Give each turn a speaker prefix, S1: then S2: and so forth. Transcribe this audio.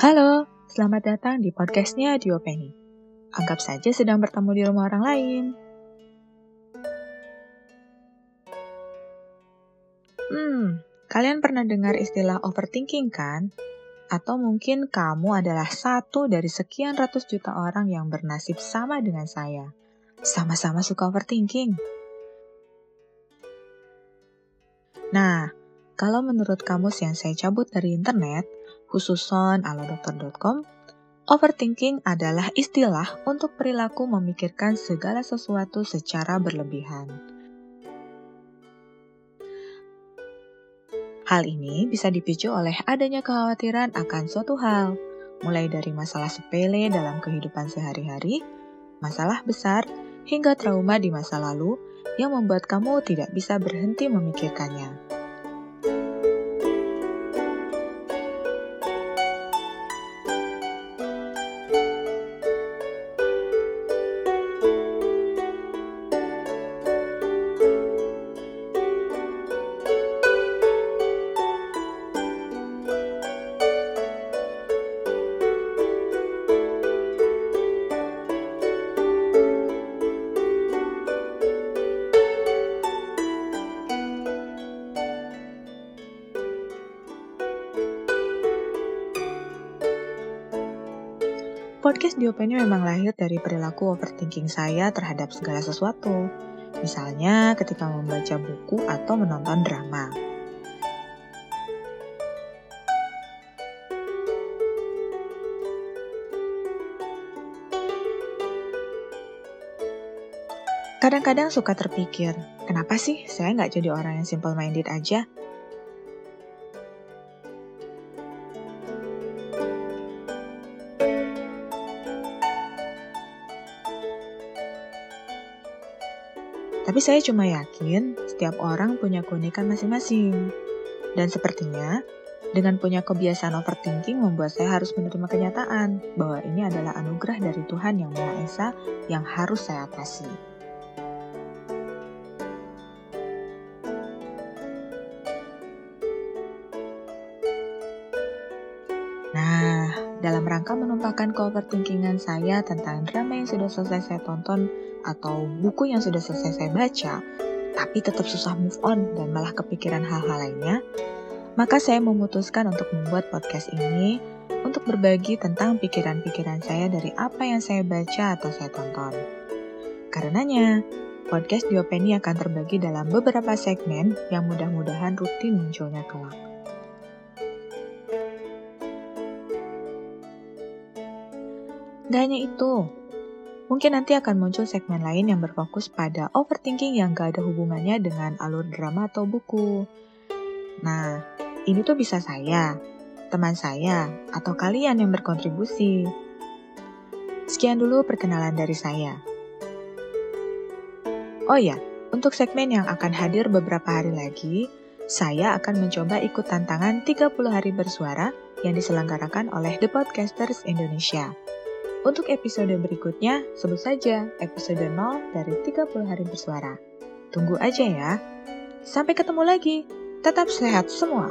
S1: Halo, selamat datang di podcastnya Dio Penny. Anggap saja sedang bertemu di rumah orang lain. Hmm, kalian pernah dengar istilah overthinking kan? Atau mungkin kamu adalah satu dari sekian ratus juta orang yang bernasib sama dengan saya. Sama-sama suka overthinking. Nah, kalau menurut kamus yang saya cabut dari internet, khususon alodokter.com, overthinking adalah istilah untuk perilaku memikirkan segala sesuatu secara berlebihan. Hal ini bisa dipicu oleh adanya kekhawatiran akan suatu hal, mulai dari masalah sepele dalam kehidupan sehari-hari, masalah besar, hingga trauma di masa lalu yang membuat kamu tidak bisa berhenti memikirkannya. Podcast Diopeni memang lahir dari perilaku overthinking saya terhadap segala sesuatu. Misalnya ketika membaca buku atau menonton drama. Kadang-kadang suka terpikir, kenapa sih saya nggak jadi orang yang simple minded aja? Tapi saya cuma yakin setiap orang punya keunikan masing-masing. Dan sepertinya, dengan punya kebiasaan overthinking membuat saya harus menerima kenyataan bahwa ini adalah anugerah dari Tuhan Yang Maha Esa yang harus saya atasi. Nah, dalam rangka menumpahkan overthinkingan saya tentang drama yang sudah selesai saya tonton atau buku yang sudah selesai saya baca, tapi tetap susah move on dan malah kepikiran hal-hal lainnya, maka saya memutuskan untuk membuat podcast ini untuk berbagi tentang pikiran-pikiran saya dari apa yang saya baca atau saya tonton. Karenanya, podcast Diopeni akan terbagi dalam beberapa segmen yang mudah-mudahan rutin munculnya kelak. Gak hanya itu, mungkin nanti akan muncul segmen lain yang berfokus pada overthinking yang gak ada hubungannya dengan alur drama atau buku. Nah, ini tuh bisa saya, teman saya, atau kalian yang berkontribusi. Sekian dulu perkenalan dari saya. Oh ya, untuk segmen yang akan hadir beberapa hari lagi, saya akan mencoba ikut tantangan 30 hari bersuara yang diselenggarakan oleh The Podcasters Indonesia. Untuk episode berikutnya, sebut saja episode 0 dari 30 hari bersuara. Tunggu aja ya. Sampai ketemu lagi. Tetap sehat semua.